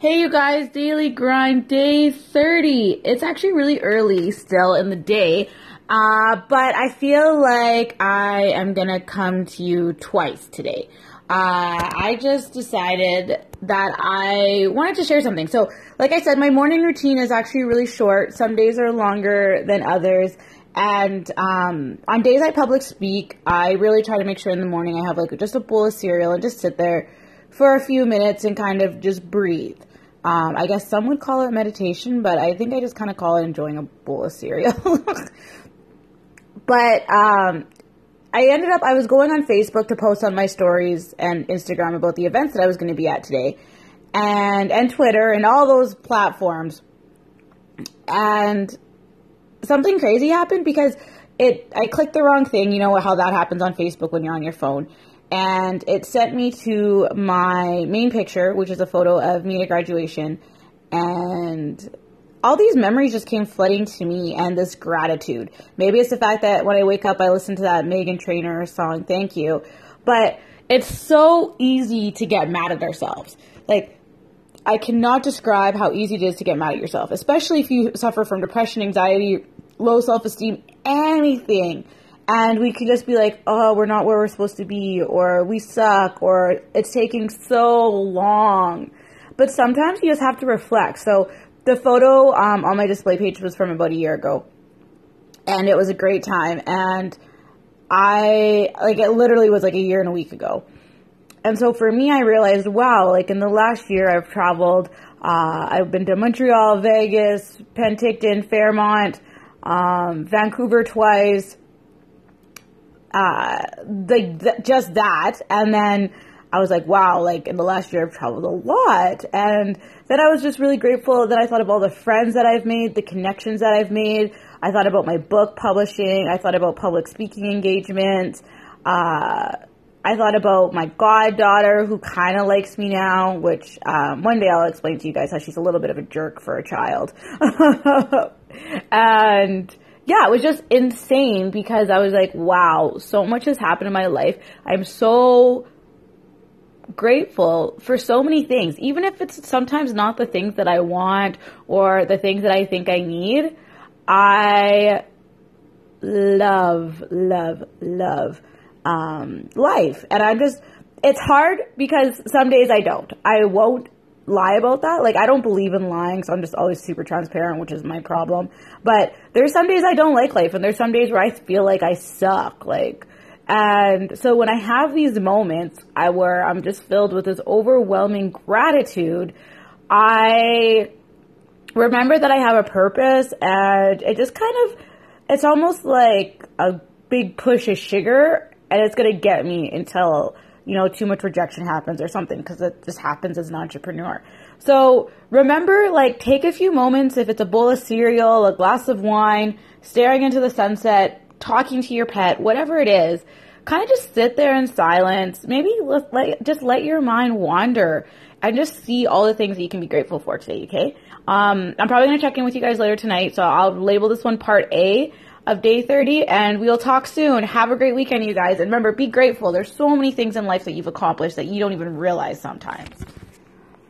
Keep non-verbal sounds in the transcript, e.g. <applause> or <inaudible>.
Hey, you guys, daily grind day 30. It's actually really early still in the day, uh, but I feel like I am gonna come to you twice today. Uh, I just decided that I wanted to share something. So, like I said, my morning routine is actually really short. Some days are longer than others. And um, on days I public speak, I really try to make sure in the morning I have like just a bowl of cereal and just sit there for a few minutes and kind of just breathe. Um, I guess some would call it meditation, but I think I just kind of call it enjoying a bowl of cereal. <laughs> but um, I ended up, I was going on Facebook to post on my stories and Instagram about the events that I was going to be at today, and and Twitter and all those platforms. And something crazy happened because it I clicked the wrong thing. You know how that happens on Facebook when you're on your phone and it sent me to my main picture, which is a photo of me at graduation, and all these memories just came flooding to me and this gratitude. Maybe it's the fact that when I wake up, I listen to that Meghan Trainor song, Thank You. But it's so easy to get mad at ourselves. Like, I cannot describe how easy it is to get mad at yourself, especially if you suffer from depression, anxiety, low self esteem, anything and we could just be like, oh, we're not where we're supposed to be, or we suck, or it's taking so long. But sometimes you just have to reflect. So the photo um, on my display page was from about a year ago, and it was a great time. And I like it literally was like a year and a week ago. And so for me, I realized, wow, like in the last year, I've traveled. Uh, I've been to Montreal, Vegas, Penticton, Fairmont, um, Vancouver twice, uh, the, just that. And then I was like, wow, like in the last year I've traveled a lot. And then I was just really grateful that I thought of all the friends that I've made, the connections that I've made. I thought about my book publishing. I thought about public speaking engagements. Uh, I thought about my goddaughter who kind of likes me now, which um, one day I'll explain to you guys how she's a little bit of a jerk for a child. <laughs> and yeah, it was just insane because I was like, wow, so much has happened in my life. I'm so grateful for so many things, even if it's sometimes not the things that I want or the things that I think I need. I love, love, love um, life. And I'm just, it's hard because some days I don't. I won't lie about that. Like I don't believe in lying, so I'm just always super transparent, which is my problem. But there's some days I don't like life and there's some days where I feel like I suck. Like and so when I have these moments I where I'm just filled with this overwhelming gratitude, I remember that I have a purpose and it just kind of it's almost like a big push of sugar and it's going to get me until you know, too much rejection happens or something because it just happens as an entrepreneur. So remember, like, take a few moments if it's a bowl of cereal, a glass of wine, staring into the sunset, talking to your pet, whatever it is, kind of just sit there in silence. Maybe let, let, just let your mind wander and just see all the things that you can be grateful for today, okay? Um, I'm probably going to check in with you guys later tonight, so I'll label this one part A of day 30 and we'll talk soon. Have a great weekend, you guys. And remember, be grateful. There's so many things in life that you've accomplished that you don't even realize sometimes.